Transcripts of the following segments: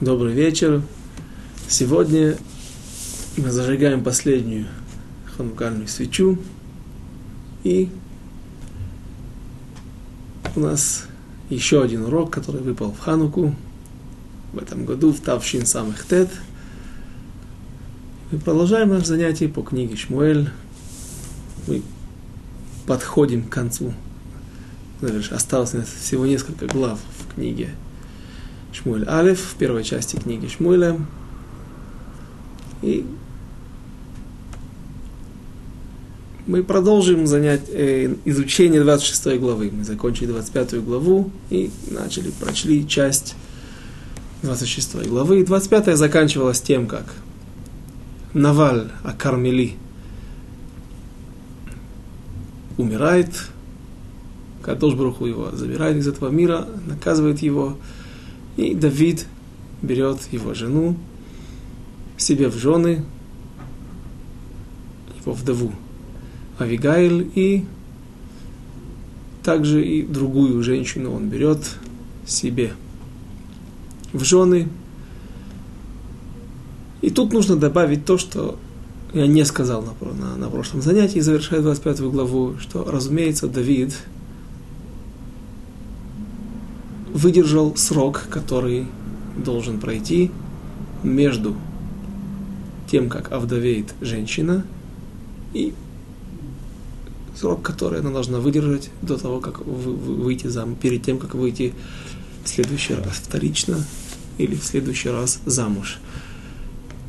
Добрый вечер. Сегодня мы зажигаем последнюю ханукальную свечу. И у нас еще один урок, который выпал в Хануку в этом году, в Тавшин самых Тет. Мы продолжаем наше занятие по книге Шмуэль. Мы подходим к концу. Осталось всего несколько глав в книге Шмуэль Алиф, в первой части книги Шмуэля. И мы продолжим занять, э, изучение 26 главы. Мы закончили 25 главу и начали, прочли часть 26 главы. 25 заканчивалась тем, как Наваль Акармели умирает, Кадош Бруху его забирает из этого мира, наказывает его, и Давид берет его жену себе в жены, его вдову Авигаиль, и также и другую женщину он берет себе в жены. И тут нужно добавить то, что я не сказал на, на, на прошлом занятии, завершая 25 главу, что, разумеется, Давид – выдержал срок, который должен пройти между тем, как овдовеет женщина, и срок, который она должна выдержать до того, как выйти замуж, перед тем, как выйти в следующий раз вторично или в следующий раз замуж.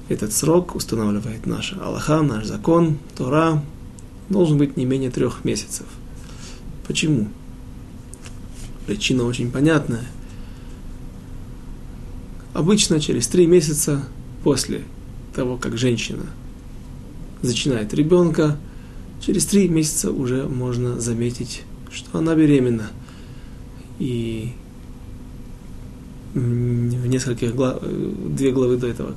Этот срок устанавливает наша Аллаха, наш закон, Тора, должен быть не менее трех месяцев. Почему? Причина очень понятная. Обычно через три месяца после того, как женщина зачинает ребенка, через три месяца уже можно заметить, что она беременна. И в нескольких глав, две главы до этого,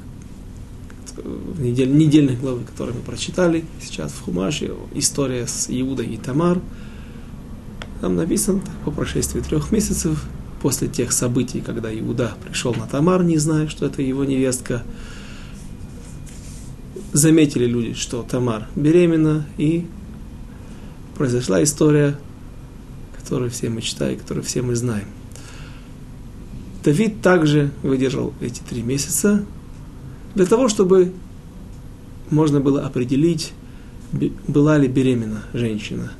в недель, недельных главы, которые мы прочитали сейчас в Хумаше, история с Иудой и Тамар – там написано, по прошествии трех месяцев, после тех событий, когда Иуда пришел на Тамар, не зная, что это его невестка, заметили люди, что Тамар беременна, и произошла история, которую все мы читаем, которую все мы знаем. Давид также выдержал эти три месяца для того, чтобы можно было определить, была ли беременна женщина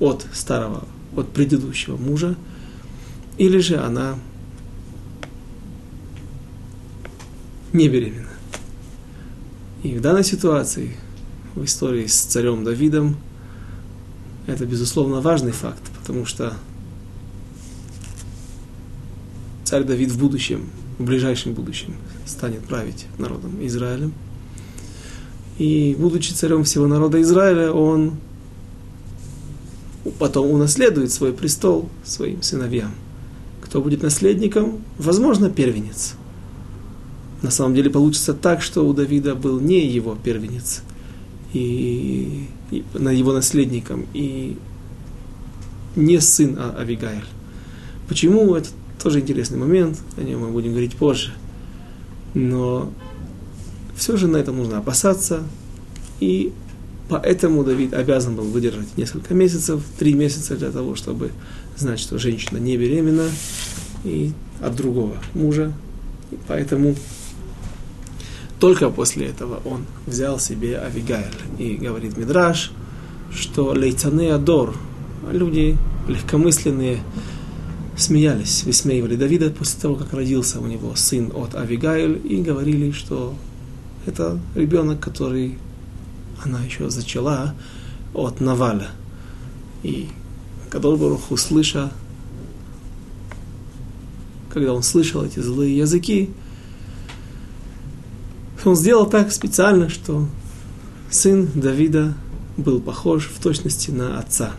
от старого от предыдущего мужа, или же она не беременна. И в данной ситуации, в истории с царем Давидом, это, безусловно, важный факт, потому что царь Давид в будущем, в ближайшем будущем, станет править народом Израилем. И, будучи царем всего народа Израиля, он потом унаследует свой престол своим сыновьям. Кто будет наследником? Возможно, первенец. На самом деле получится так, что у Давида был не его первенец, и, и на его наследником, и не сын а Авигаэль. Почему? Это тоже интересный момент, о нем мы будем говорить позже. Но все же на этом нужно опасаться и Поэтому Давид обязан был выдержать несколько месяцев, три месяца для того, чтобы знать, что женщина не беременна и от другого мужа. И поэтому только после этого он взял себе Авигайль. И говорит Мидраш, что лейцаны Адор, люди легкомысленные, смеялись, высмеивали Давида после того, как родился у него сын от Авигайль, и говорили, что это ребенок, который она еще зачала от Наваля. И Кадол Барух, услыша, когда он слышал эти злые языки, он сделал так специально, что сын Давида был похож в точности на отца.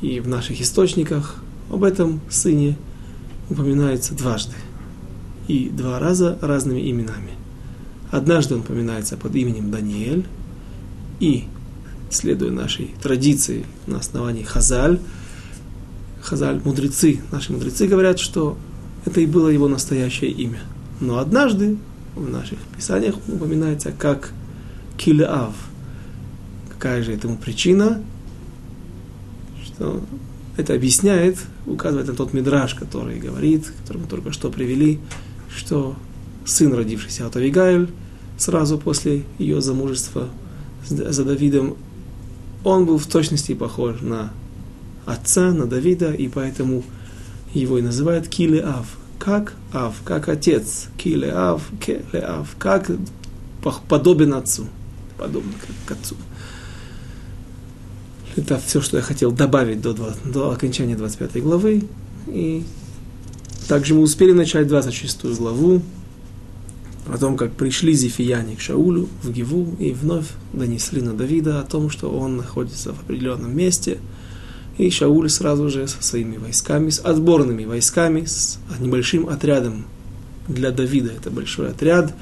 И в наших источниках об этом сыне упоминается дважды. И два раза разными именами. Однажды он упоминается под именем Даниэль, и, следуя нашей традиции на основании Хазаль, Хазаль, мудрецы, наши мудрецы говорят, что это и было его настоящее имя. Но однажды в наших писаниях упоминается как Килеав. Какая же этому причина? Что это объясняет, указывает на тот мидраж, который говорит, который мы только что привели, что сын, родившийся от Авигаэль, сразу после ее замужества за Давидом, он был в точности похож на отца, на Давида, и поэтому его и называют Килеав. Как Ав, как отец. Килеав, Келеав, как подобен отцу. Подобно к отцу. Это все, что я хотел добавить до, до окончания 25 главы. И также мы успели начать 26 главу о том, как пришли зефияне к Шаулю в Гиву и вновь донесли на Давида о том, что он находится в определенном месте. И Шауль сразу же со своими войсками, с отборными войсками, с небольшим отрядом для Давида. Это большой отряд.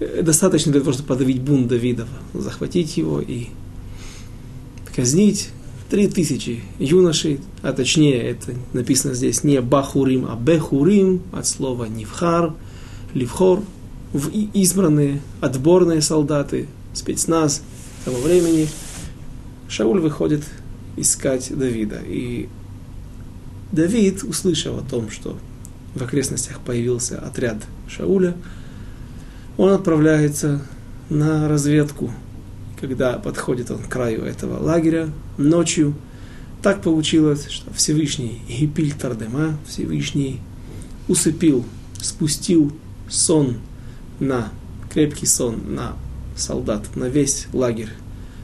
Э, достаточно для того, чтобы подавить бунт Давидова, захватить его и казнить три тысячи юношей, а точнее это написано здесь не Бахурим, а Бехурим, от слова Нивхар, Ливхор, в избранные, отборные солдаты, спецназ того времени, Шауль выходит искать Давида. И Давид, услышав о том, что в окрестностях появился отряд Шауля, он отправляется на разведку. Когда подходит он к краю этого лагеря ночью, так получилось, что Всевышний Гипиль Тардема, Всевышний усыпил, спустил сон на, крепкий сон на солдат, на весь лагерь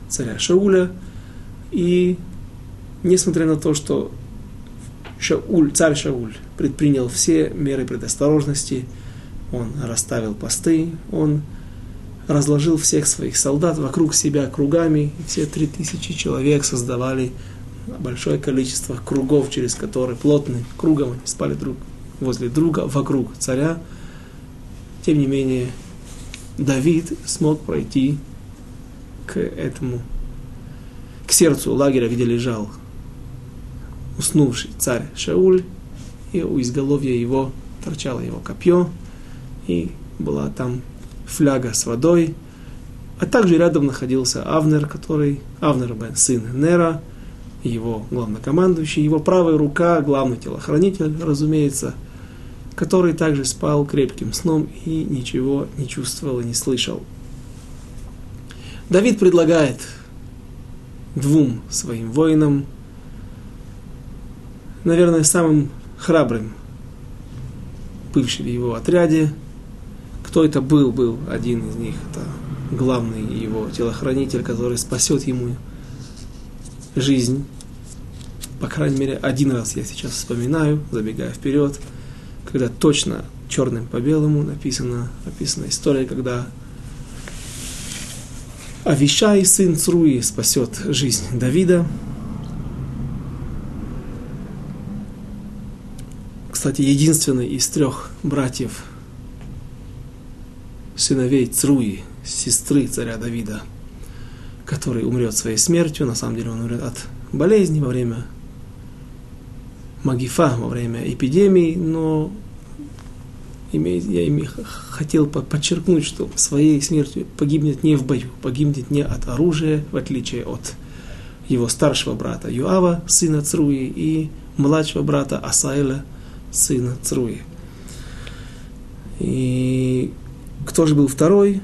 царя Шауля. И несмотря на то, что Шауль, царь Шауль предпринял все меры предосторожности, он расставил посты, он разложил всех своих солдат вокруг себя кругами, и все три тысячи человек создавали большое количество кругов, через которые плотным кругом они спали друг возле друга, вокруг царя. Тем не менее, Давид смог пройти к этому, к сердцу лагеря, где лежал уснувший царь Шауль, и у изголовья его торчало его копье, и была там фляга с водой, а также рядом находился Авнер, который, Авнер бен сын Нера, его главнокомандующий, его правая рука, главный телохранитель, разумеется, который также спал крепким сном и ничего не чувствовал и не слышал. Давид предлагает двум своим воинам, наверное, самым храбрым, бывший в его отряде, кто это был? Был один из них, это главный его телохранитель, который спасет ему жизнь. По крайней мере, один раз я сейчас вспоминаю, забегая вперед, когда точно черным по белому написана, написана история, когда Авишай, сын Цруи, спасет жизнь Давида. Кстати, единственный из трех братьев сыновей Цруи, сестры царя Давида, который умрет своей смертью. На самом деле он умрет от болезни во время магифа, во время эпидемии, но я ими хотел подчеркнуть, что своей смертью погибнет не в бою, погибнет не от оружия, в отличие от его старшего брата Юава, сына Цруи, и младшего брата Асаэля, сына Цруи. И кто же был второй?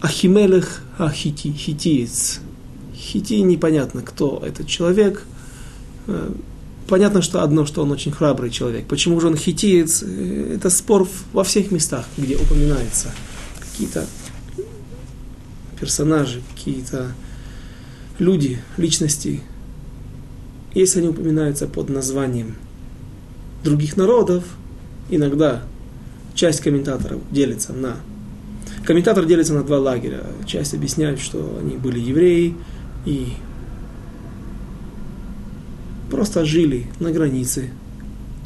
Ахимелех Ахити, хитиец. Хити непонятно, кто этот человек. Понятно, что одно, что он очень храбрый человек. Почему же он хитиец? Э, это спор во всех местах, где упоминается какие-то персонажи, какие-то люди, личности. Если они упоминаются под названием других народов, иногда часть комментаторов делится на Комментатор делится на два лагеря. Часть объясняет, что они были евреи и просто жили на границе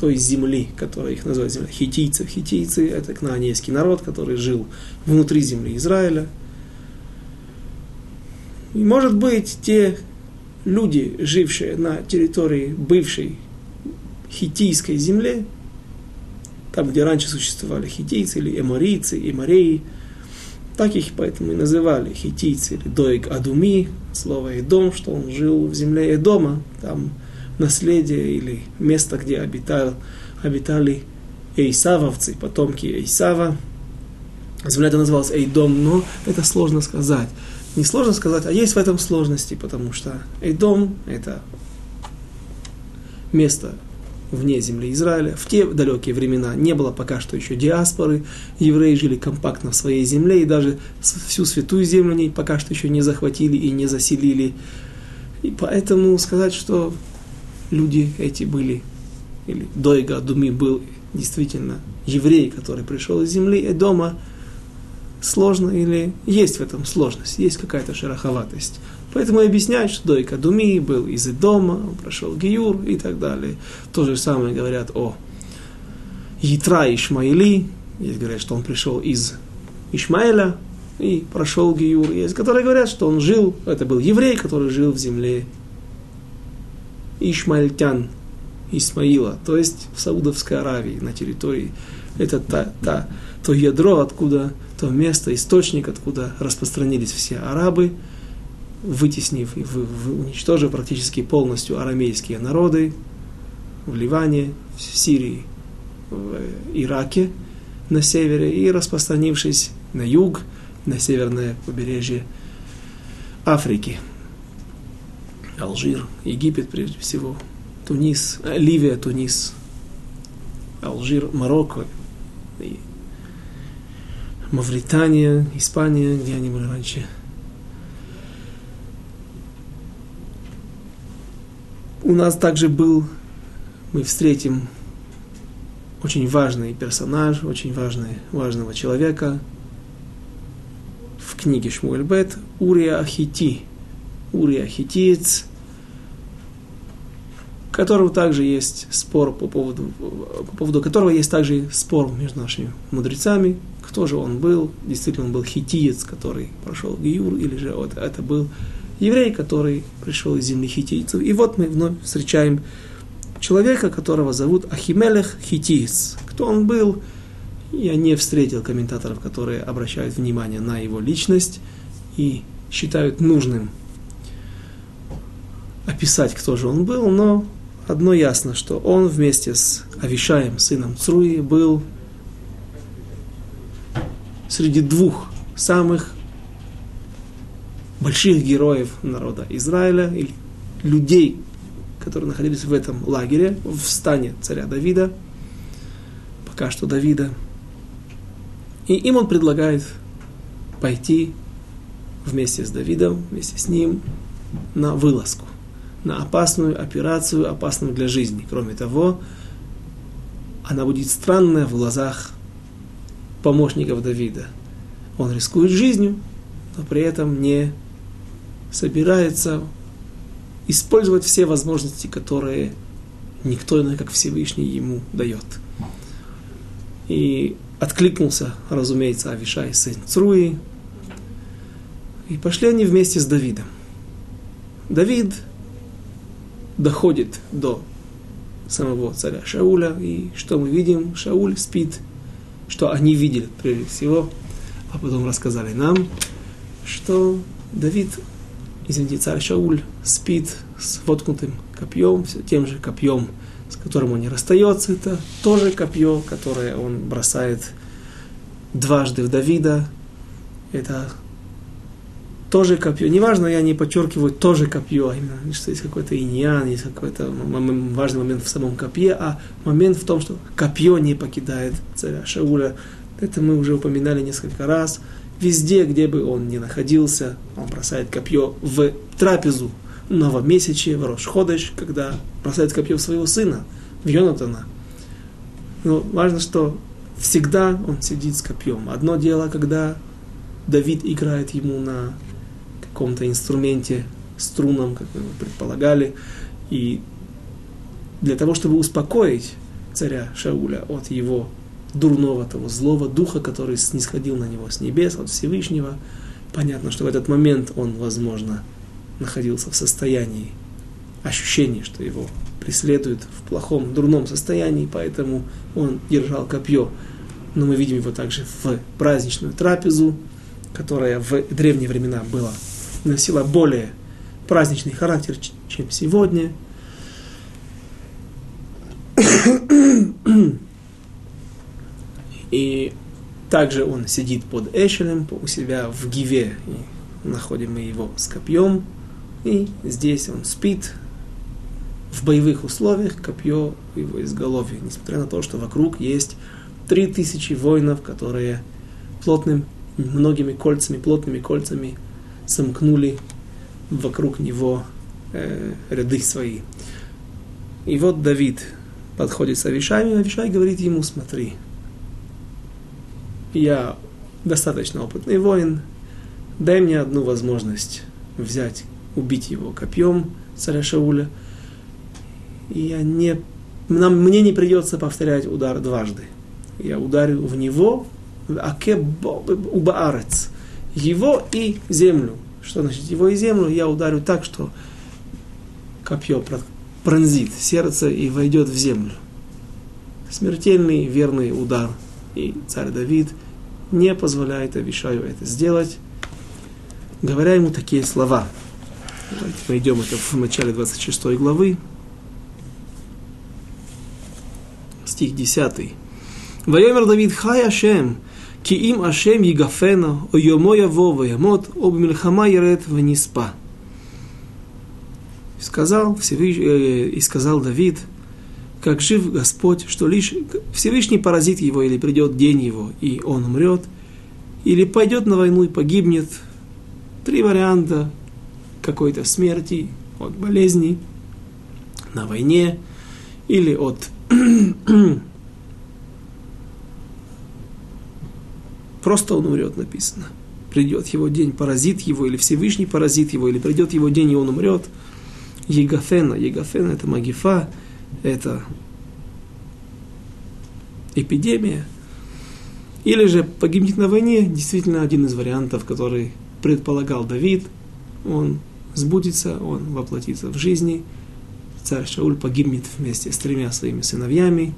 той земли, которая их называют земля хитийцев. Хитийцы – это кнаанейский народ, который жил внутри земли Израиля. И, может быть, те люди, жившие на территории бывшей хитийской земли, там, где раньше существовали хитийцы или эморийцы, эмореи, так их поэтому и называли хитийцы или доик адуми, слово Эдом, что он жил в земле Эдома, там наследие или место, где обитал, обитали эйсавовцы, потомки Эйсава. Земля это называлась Эйдом, но это сложно сказать. Не сложно сказать, а есть в этом сложности, потому что Эйдом – это место вне земли Израиля. В те далекие времена не было пока что еще диаспоры. Евреи жили компактно в своей земле, и даже всю святую землю они пока что еще не захватили и не заселили. И поэтому сказать, что люди эти были, или Дойга Думи был действительно еврей, который пришел из земли и дома, сложно или есть в этом сложность, есть какая-то шероховатость. Поэтому объясняют, что Дойка Думи был из дома, он прошел Гиюр и так далее. То же самое говорят о Ятра Ишмаили, есть говорят, что он пришел из Ишмаэля и прошел Гиюр. Есть, которые говорят, что он жил, это был еврей, который жил в земле Ишмаильтян, Исмаила, то есть в Саудовской Аравии, на территории. Это та, та, то ядро, откуда, то место, источник, откуда распространились все арабы – вытеснив и в, в, уничтожив практически полностью арамейские народы в Ливане, в Сирии, в Ираке на севере и распространившись на юг, на северное побережье Африки. Алжир, Египет прежде всего, Тунис, э, Ливия, Тунис, Алжир, Марокко, и Мавритания, Испания, где они были раньше – У нас также был, мы встретим очень важный персонаж, очень важный, важного человека в книге Шмуэльбет Урия Ахити. Урия Ахитиец, которого также есть спор по поводу, по поводу которого есть также спор между нашими мудрецами, кто же он был, действительно он был хитиец, который прошел Гиюр, или же вот это был еврей, который пришел из земли хитийцев. И вот мы вновь встречаем человека, которого зовут Ахимелех Хитиец. Кто он был? Я не встретил комментаторов, которые обращают внимание на его личность и считают нужным описать, кто же он был, но одно ясно, что он вместе с Авишаем, сыном Цруи, был среди двух самых больших героев народа Израиля, или людей, которые находились в этом лагере, в стане царя Давида, пока что Давида. И им он предлагает пойти вместе с Давидом, вместе с ним на вылазку, на опасную операцию, опасную для жизни. Кроме того, она будет странная в глазах помощников Давида. Он рискует жизнью, но при этом не собирается использовать все возможности, которые никто иной, как Всевышний, ему дает. И откликнулся, разумеется, Авишай, сын Цруи. И пошли они вместе с Давидом. Давид доходит до самого царя Шауля, и что мы видим? Шауль спит, что они видели прежде всего, а потом рассказали нам, что Давид извините, царь Шауль спит с воткнутым копьем, все тем же копьем, с которым он не расстается. Это тоже копье, которое он бросает дважды в Давида. Это тоже копье. Неважно, я не подчеркиваю тоже копье, а именно, что есть какой-то иньян, есть какой-то важный момент в самом копье, а момент в том, что копье не покидает царя Шауля. Это мы уже упоминали несколько раз. Везде, где бы он ни находился, он бросает копье в трапезу новомесячье, в Рошходыш, когда бросает копье в своего сына, в Йонатана. Но важно, что всегда он сидит с копьем. Одно дело, когда Давид играет ему на каком-то инструменте, струнном, как мы предполагали, и для того, чтобы успокоить царя Шауля от его дурного, того злого духа, который снисходил на него с небес, от Всевышнего. Понятно, что в этот момент он, возможно, находился в состоянии ощущения, что его преследует в плохом, дурном состоянии, поэтому он держал копье. Но мы видим его также в праздничную трапезу, которая в древние времена была, носила более праздничный характер, чем сегодня. И также он сидит под Эшелем у себя в Гиве. И находим мы его с копьем. И здесь он спит в боевых условиях, копье в его изголовье. Несмотря на то, что вокруг есть три тысячи воинов, которые плотным, многими кольцами, плотными кольцами сомкнули вокруг него э, ряды свои. И вот Давид подходит с Авишаем, и Авишай говорит ему, смотри, я достаточно опытный воин, дай мне одну возможность взять, убить его копьем, царя Шауля, и я не, нам, мне не придется повторять удар дважды. Я ударю в него, убаарец, его и землю. Что значит его и землю? Я ударю так, что копье пронзит сердце и войдет в землю. Смертельный верный удар. И царь Давид не позволяет Авишаю это сделать, говоря ему такие слова. Давайте найдем это в начале 26 главы. Стих 10. Воемер Давид Хай Ашем, Ки им Ашем Егафена, о Йомо Яво Ваямот, об Мельхама Ярет Ваниспа. Сказал, э, и сказал Давид, как жив Господь, что лишь Всевышний поразит его, или придет день его, и он умрет, или пойдет на войну и погибнет. Три варианта какой-то смерти, от болезни, на войне, или от просто он умрет, написано. Придет его день, поразит его, или Всевышний поразит его, или придет его день, и он умрет. Егафена, Егафена это магифа, это эпидемия, или же погибнет на войне, действительно один из вариантов, который предполагал Давид, он сбудется, он воплотится в жизни, царь Шауль погибнет вместе с тремя своими сыновьями.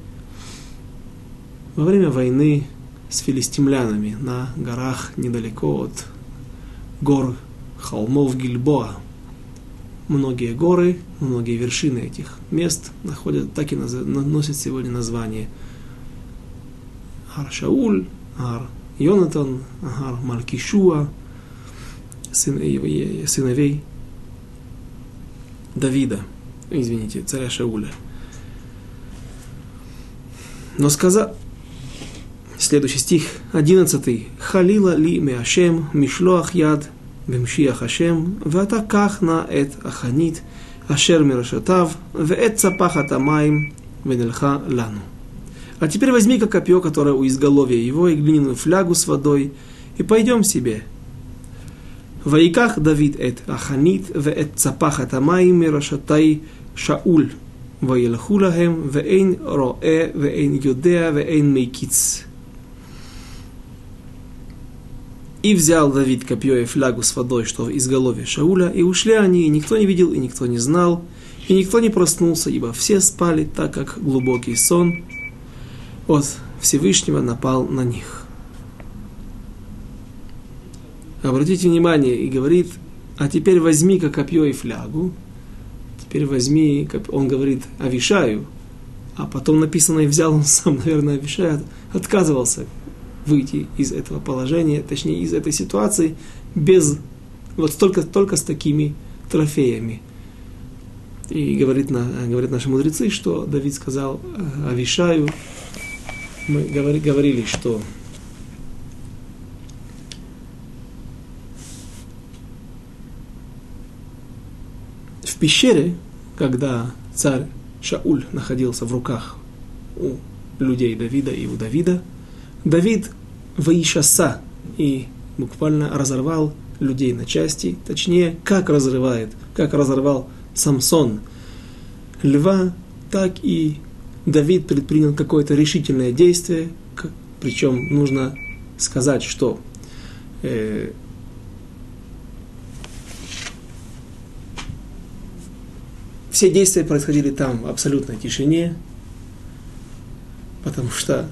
Во время войны с филистимлянами на горах недалеко от гор холмов Гильбоа, многие горы, многие вершины этих мест находят, так и носят сегодня название. Ар Шауль, Ар Йонатан, Ар Малкишуа, сыновей Давида, извините, царя Шауля. Но сказал, следующий стих, 11. Халила ли меашем, мишлоах яд, במשיח השם, ואתה קח נא את החנית אשר מרשתיו, ואת צפחת המים, ונלכה לנו. А теперь возьми как копье, которое у изголовья его, и глиняную флягу с водой, и пойдем себе. ויקח דוד את החנית ואת צפחת המים מרשתי שאול, וילכו להם, ואין רואה ואין יודע ואין מקיץ. И взял Давид копье и флягу с водой, что в изголовье Шауля, и ушли они, и никто не видел, и никто не знал, и никто не проснулся, ибо все спали, так как глубокий сон от Всевышнего напал на них. Обратите внимание, и говорит, а теперь возьми-ка копье и флягу, теперь возьми, он говорит Авишаю, а потом написано, и взял он сам, наверное, Авишай отказывался выйти из этого положения, точнее из этой ситуации, без вот только, только с такими трофеями. И говорит, на, говорят наши мудрецы, что Давид сказал э, Авишаю, мы говори, говорили, что в пещере, когда царь Шауль находился в руках у людей Давида и у Давида, Давид Ваишаса и буквально разорвал людей на части, точнее, как разрывает, как разорвал Самсон. Льва, так и Давид предпринял какое-то решительное действие, причем нужно сказать, что э, все действия происходили там в абсолютной тишине, потому что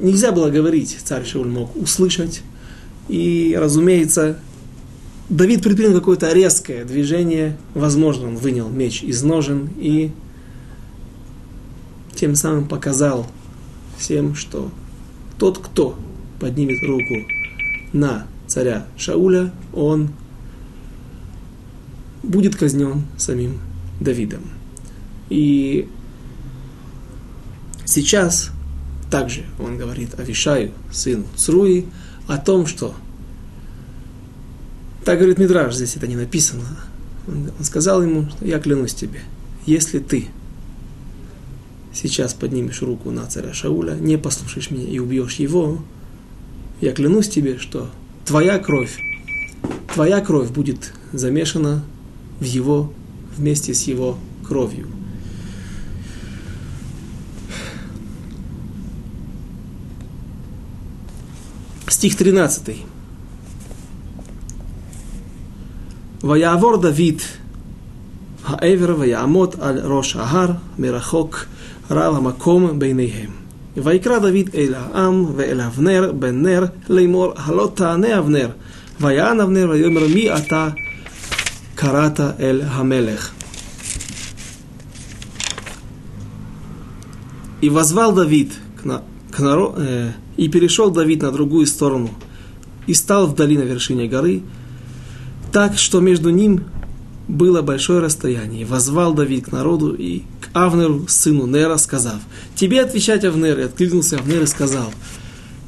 нельзя было говорить, царь Шауль мог услышать. И, разумеется, Давид предпринял какое-то резкое движение, возможно, он вынял меч из ножен и тем самым показал всем, что тот, кто поднимет руку на царя Шауля, он будет казнен самим Давидом. И сейчас также он говорит Авишаю, сыну Цруи, о том, что так говорит Мидраж, здесь это не написано. Он, сказал ему, что я клянусь тебе, если ты сейчас поднимешь руку на царя Шауля, не послушаешь меня и убьешь его, я клянусь тебе, что твоя кровь, твоя кровь будет замешана в его, вместе с его кровью. Стих 13. ויעבור דוד העבר ויעמוד על ראש ההר מרחוק רב המקום ביניהם. ויקרא דוד אל העם ואל אבנר בן נר לאמור הלא תענה אבנר ויען אבנר ויאמר מי אתה קראת אל המלך. И возвал Давид к, на, к наро, э, и перешел Давид на другую сторону, и стал вдали на вершине горы, так что между ним было большое расстояние. Возвал Давид к народу и к Авнеру, сыну Нера, сказав, «Тебе отвечать, Авнер!» И откликнулся Авнер и сказал,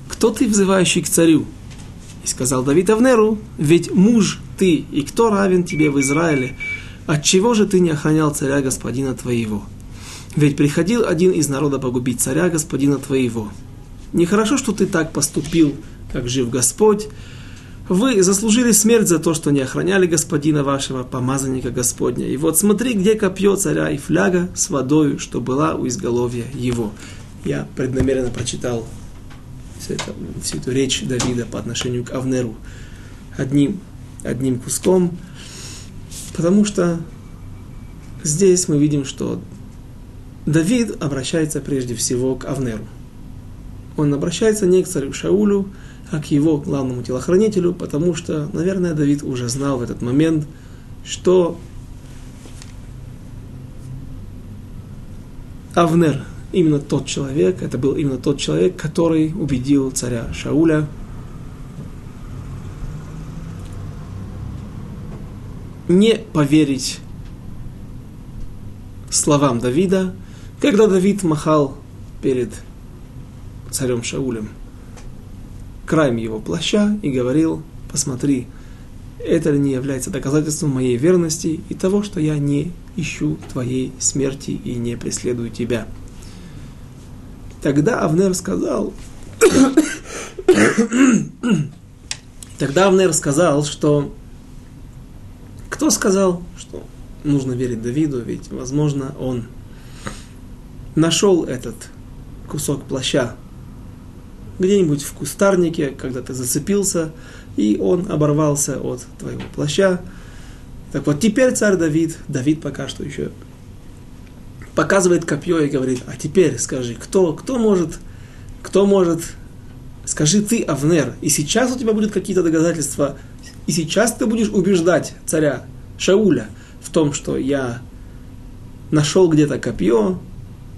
«Кто ты, взывающий к царю?» И сказал Давид Авнеру, «Ведь муж ты, и кто равен тебе в Израиле? Отчего же ты не охранял царя господина твоего? Ведь приходил один из народа погубить царя господина твоего. Нехорошо, что ты так поступил, как жив Господь, вы заслужили смерть за то, что не охраняли господина вашего, помазанника Господня. И вот смотри, где копье царя и фляга с водой, что была у изголовья его. Я преднамеренно прочитал всю эту, всю эту речь Давида по отношению к Авнеру одним, одним куском, потому что здесь мы видим, что Давид обращается прежде всего к Авнеру. Он обращается не к царю Шаулю, а к его главному телохранителю, потому что, наверное, Давид уже знал в этот момент, что Авнер именно тот человек, это был именно тот человек, который убедил царя Шауля. Не поверить словам Давида, когда Давид махал перед царем Шаулем краем его плаща и говорил, посмотри, это ли не является доказательством моей верности и того, что я не ищу твоей смерти и не преследую тебя. Тогда Авнер сказал, тогда Авнер сказал, что кто сказал, что нужно верить Давиду, ведь, возможно, он нашел этот кусок плаща где-нибудь в кустарнике, когда ты зацепился, и он оборвался от твоего плаща. Так вот, теперь царь Давид, Давид пока что еще показывает копье и говорит, а теперь скажи, кто, кто может, кто может, скажи ты, Авнер, и сейчас у тебя будут какие-то доказательства, и сейчас ты будешь убеждать царя Шауля в том, что я нашел где-то копье,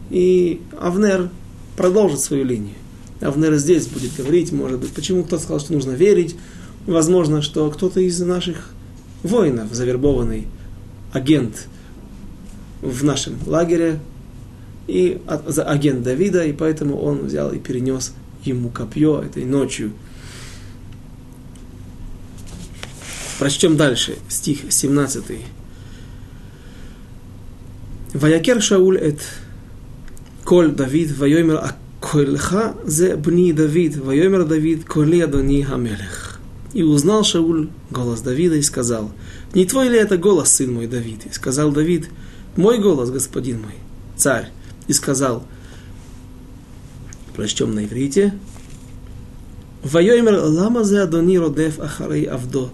и Авнер продолжит свою линию. Авнер здесь будет говорить, может быть, почему кто-то сказал, что нужно верить. Возможно, что кто-то из наших воинов, завербованный агент в нашем лагере, и агент Давида, и поэтому он взял и перенес ему копье этой ночью. Прочтем дальше, стих 17. Ваякер Шауль эт коль Давид, вайомер Койльха зе бни Давид, воемер Давид, коли Адони Амелех. И узнал Шауль голос Давида и сказал, «Не твой ли это голос, сын мой Давид?» И сказал Давид, «Мой голос, господин мой, царь». И сказал, прочтем на иврите, «Вайоймер лама зе Адони родев ахарей авдо,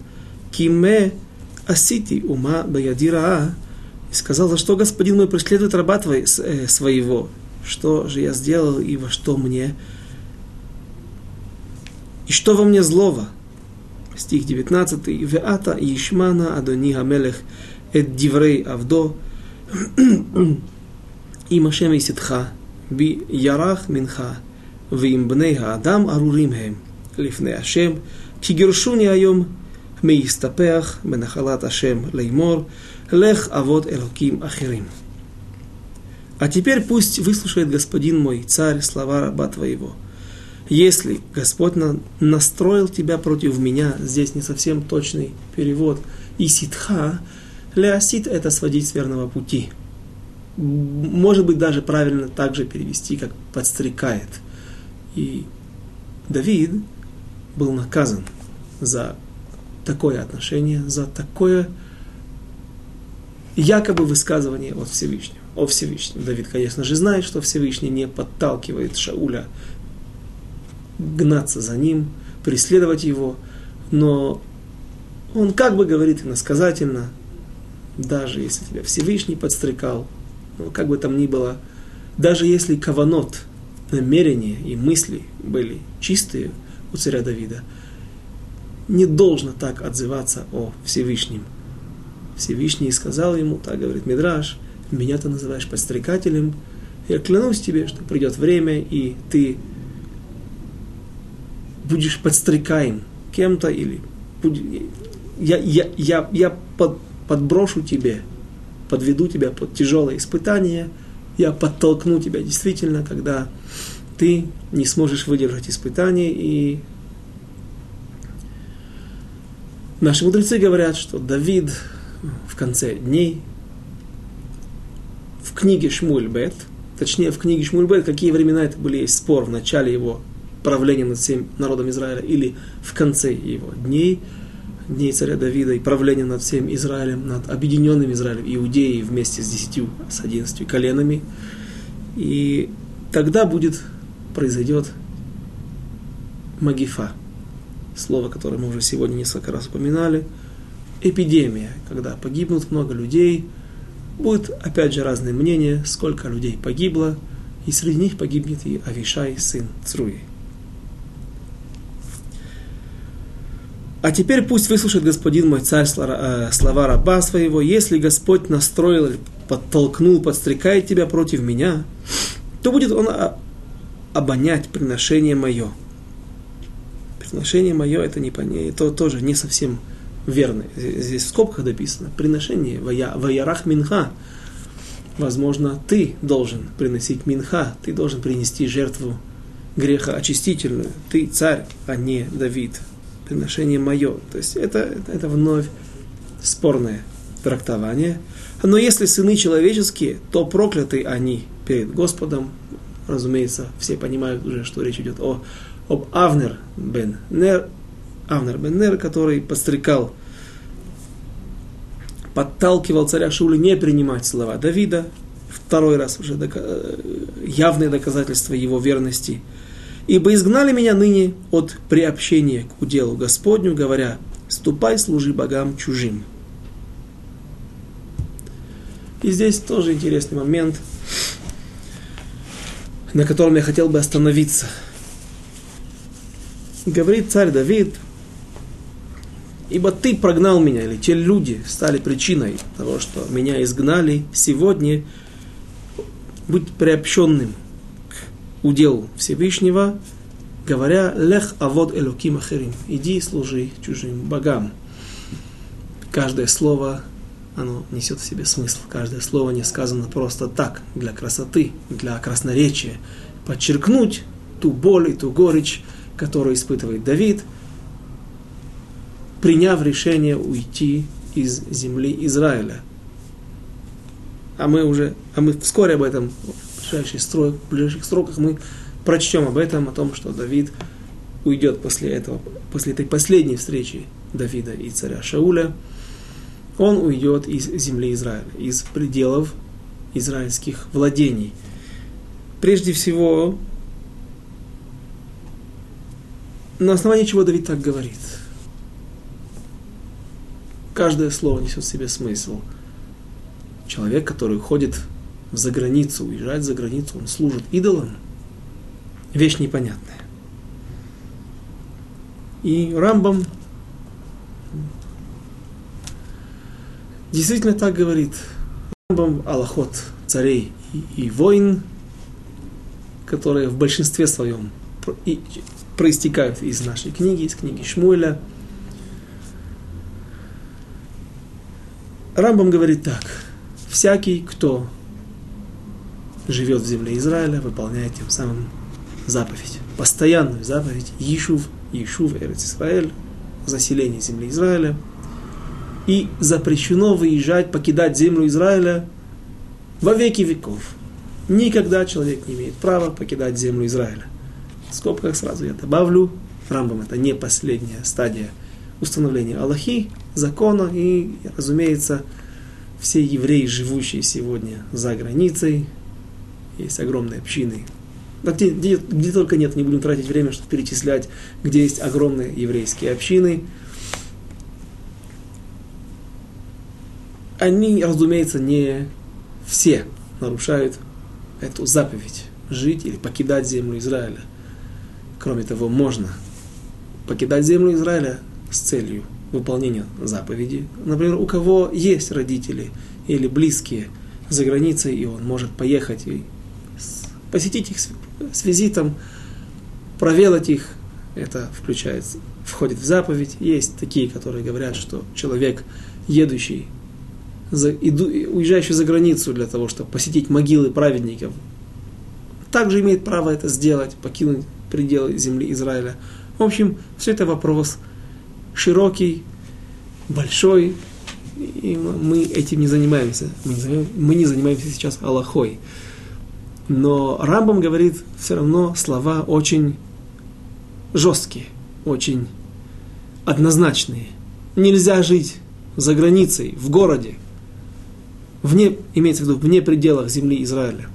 киме асити ума баядираа». И сказал, «За что, господин мой, преследует раба твой, э, своего?» что же я сделал и во что мне, и что во мне злого. Стих 19. Веата Ишмана Адони Хамелех Эд Диврей Авдо им Ашем и Ситха Би Ярах Минха ועם בני האדם ארורים הם לפני השם, כי גירשוני היום מהסתפח בנחלת השם לאמור, לך אבות אלוקים אחרים. А теперь пусть выслушает господин мой, царь, слова раба твоего. Если Господь на, настроил тебя против меня, здесь не совсем точный перевод, и ситха, лясит это сводить с верного пути. Может быть, даже правильно также перевести, как подстрекает. И Давид был наказан за такое отношение, за такое якобы высказывание от Всевышнего. О Всевышнем. Давид, конечно же, знает, что Всевышний не подталкивает Шауля гнаться за ним, преследовать его, но он как бы говорит иносказательно, даже если тебя Всевышний подстрекал, ну, как бы там ни было, даже если каванот, намерения и мысли были чистые у царя Давида, не должно так отзываться о Всевышнем. Всевышний сказал ему, так говорит Мидраш, меня ты называешь подстрекателем, я клянусь тебе, что придет время, и ты будешь подстрекаем кем-то, или я, я, я, я под, подброшу тебе, подведу тебя под тяжелое испытание, я подтолкну тебя действительно, когда ты не сможешь выдержать испытание. И Наши мудрецы говорят, что Давид в конце дней книге Шмульбет, точнее в книге Шмульбет, какие времена это были, есть спор в начале его правления над всем народом Израиля или в конце его дней, дней царя Давида и правления над всем Израилем, над объединенным Израилем, Иудеей вместе с десятью, с одиннадцатью коленами. И тогда будет, произойдет магифа, слово, которое мы уже сегодня несколько раз упоминали, эпидемия, когда погибнут много людей, будет опять же разные мнения, сколько людей погибло, и среди них погибнет и Авишай, сын Цруи. А теперь пусть выслушает господин мой царь э, слова раба своего, если Господь настроил, подтолкнул, подстрекает тебя против меня, то будет он обонять приношение мое – Приношение мое это не понятие, то тоже не совсем верно. Здесь в скобках написано. Приношение вая, ваярах минха. Возможно, ты должен приносить минха, ты должен принести жертву греха очистительную. Ты царь, а не Давид. Приношение мое. То есть это, это, это вновь спорное трактование. Но если сыны человеческие, то прокляты они перед Господом. Разумеется, все понимают уже, что речь идет о об Авнер бен Нер, Авнер бен Нер, который подстрекал, подталкивал царя Шули не принимать слова Давида, второй раз уже дока- э, явное доказательство его верности. «Ибо изгнали меня ныне от приобщения к уделу Господню, говоря, ступай, служи богам чужим». И здесь тоже интересный момент, на котором я хотел бы остановиться – говорит царь Давид, ибо ты прогнал меня, или те люди стали причиной того, что меня изгнали сегодня, быть приобщенным к уделу Всевышнего, говоря, лех авод элоким ахерим, иди служи чужим богам. Каждое слово, оно несет в себе смысл. Каждое слово не сказано просто так, для красоты, для красноречия. Подчеркнуть ту боль и ту горечь, которую испытывает Давид, приняв решение уйти из земли Израиля. А мы уже, а мы вскоре об этом, в ближайших, строк, в ближайших строках мы прочтем об этом, о том, что Давид уйдет после этого, после этой последней встречи Давида и царя Шауля, он уйдет из земли Израиля, из пределов израильских владений. Прежде всего, на основании чего Давид так говорит? Каждое слово несет в себе смысл. человек, который уходит за границу, уезжает за границу, он служит идолам, вещь непонятная. И Рамбам действительно так говорит. Рамбам Аллахот царей и, и войн, которые в большинстве своем проистекают из нашей книги, из книги Шмуэля. Рамбам говорит так. Всякий, кто живет в земле Израиля, выполняет тем самым заповедь. Постоянную заповедь Ишув, Ишув, Эрец Израиль, заселение земли Израиля. И запрещено выезжать, покидать землю Израиля во веки веков. Никогда человек не имеет права покидать землю Израиля. В скобках сразу я добавлю, Рамбам это не последняя стадия установления Аллахи, закона, и, разумеется, все евреи, живущие сегодня за границей, есть огромные общины. Да где, где, где только нет, не будем тратить время, чтобы перечислять, где есть огромные еврейские общины. Они, разумеется, не все нарушают эту заповедь жить или покидать землю Израиля. Кроме того, можно покидать землю Израиля с целью выполнения заповеди. Например, у кого есть родители или близкие за границей, и он может поехать и посетить их с визитом, проведать их, это включается, входит в заповедь. Есть такие, которые говорят, что человек, едущий, за, иду, уезжающий за границу для того, чтобы посетить могилы праведников, также имеет право это сделать, покинуть пределы земли Израиля. В общем, все это вопрос широкий, большой, и мы этим не занимаемся. Мы не занимаемся, мы не занимаемся сейчас Аллахой. Но Рамбам говорит все равно слова очень жесткие, очень однозначные. Нельзя жить за границей, в городе, вне, имеется в виду, вне пределах земли Израиля.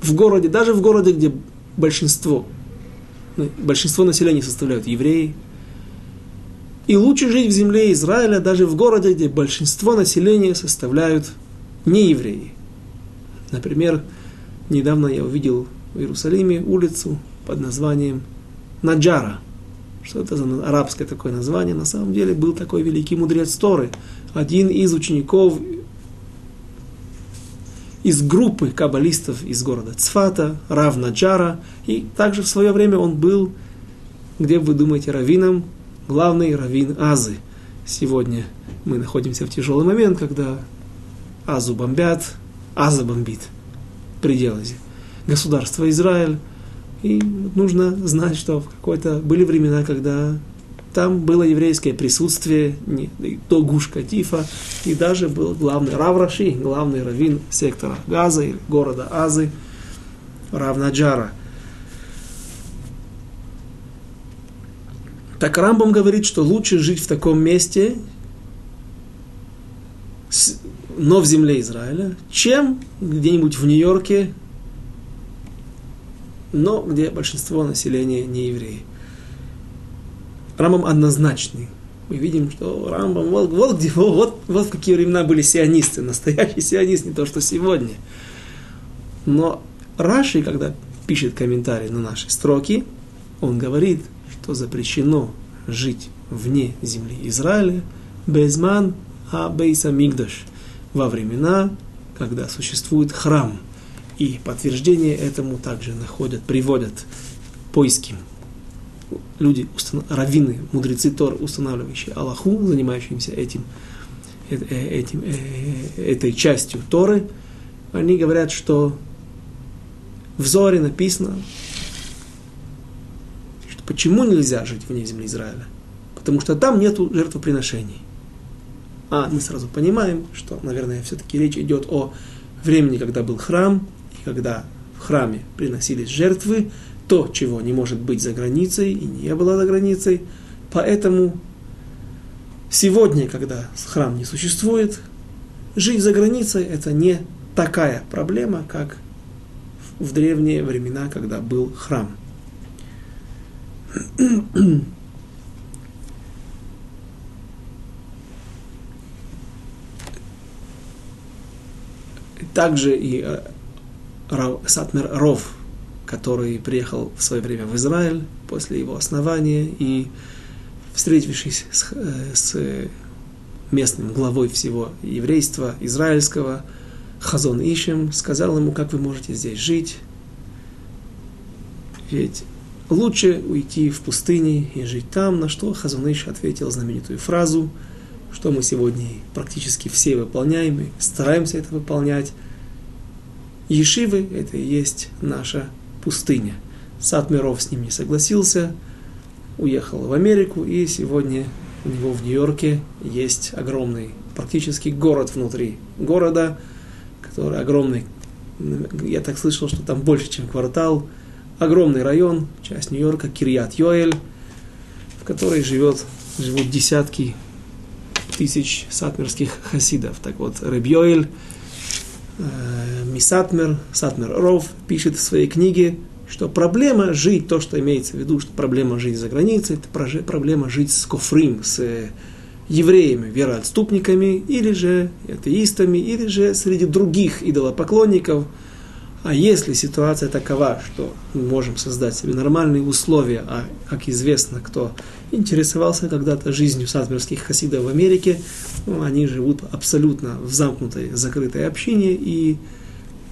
В городе, даже в городе, где большинство, большинство населения составляют евреи, и лучше жить в земле Израиля, даже в городе, где большинство населения составляют неевреи. Например, Недавно я увидел в Иерусалиме улицу под названием Наджара. Что это за арабское такое название? На самом деле был такой великий мудрец Торы, один из учеников из группы каббалистов из города Цфата, Рав Наджара, и также в свое время он был, где вы думаете, раввином, главный раввин Азы. Сегодня мы находимся в тяжелый момент, когда Азу бомбят, Аза бомбит – пределы государства Израиль. И нужно знать, что в какой-то были времена, когда там было еврейское присутствие, не, до Гушка Тифа, и даже был главный Рав Раши, главный раввин сектора Газа города Азы, Рав Наджара. Так Рамбам говорит, что лучше жить в таком месте, но в земле Израиля, чем где-нибудь в Нью-Йорке, но где большинство населения не евреи. Рамбам однозначный. Мы видим, что Рамбам, вот, вот, где, вот, вот в какие времена были сионисты, настоящий сионист, не то, что сегодня. Но Раши, когда пишет комментарий на наши строки, он говорит, что запрещено жить вне земли Израиля, безман а бейса мигдаш – во времена, когда существует храм. И подтверждение этому также находят, приводят поиски. Люди, раввины, мудрецы Тор, устанавливающие Аллаху, занимающиеся этим, э, этим, э, этой частью Торы, они говорят, что в Зоре написано, почему нельзя жить вне земли Израиля? Потому что там нет жертвоприношений. А мы сразу понимаем, что, наверное, все-таки речь идет о времени, когда был храм, и когда в храме приносились жертвы, то, чего не может быть за границей и не было за границей. Поэтому сегодня, когда храм не существует, жить за границей – это не такая проблема, как в древние времена, когда был храм. Также и э, Сатмер Ров, который приехал в свое время в Израиль после его основания и, встретившись с, э, с местным главой всего еврейства израильского, Хазон Ишем, сказал ему, как вы можете здесь жить. Ведь лучше уйти в пустыне и жить там, на что Хазон Иш ответил знаменитую фразу, что мы сегодня практически все выполняем и стараемся это выполнять. Ешивы – это и есть наша пустыня. Сад миров с ним не согласился, уехал в Америку, и сегодня у него в Нью-Йорке есть огромный, практически город внутри города, который огромный, я так слышал, что там больше, чем квартал, огромный район, часть Нью-Йорка, Кирьят Йоэль, в которой живет, живут десятки тысяч сатмерских хасидов. Так вот, Рэб Йоэль, э, Мисатмер, Сатмер Ров пишет в своей книге, что проблема жить, то, что имеется в виду, что проблема жить за границей, это проблема жить с кофрим, с э, евреями, вероотступниками, или же атеистами, или же среди других идолопоклонников. А если ситуация такова, что мы можем создать себе нормальные условия, а, как известно, кто интересовался когда-то жизнью садмерских хасидов в Америке, ну, они живут абсолютно в замкнутой, закрытой общине, и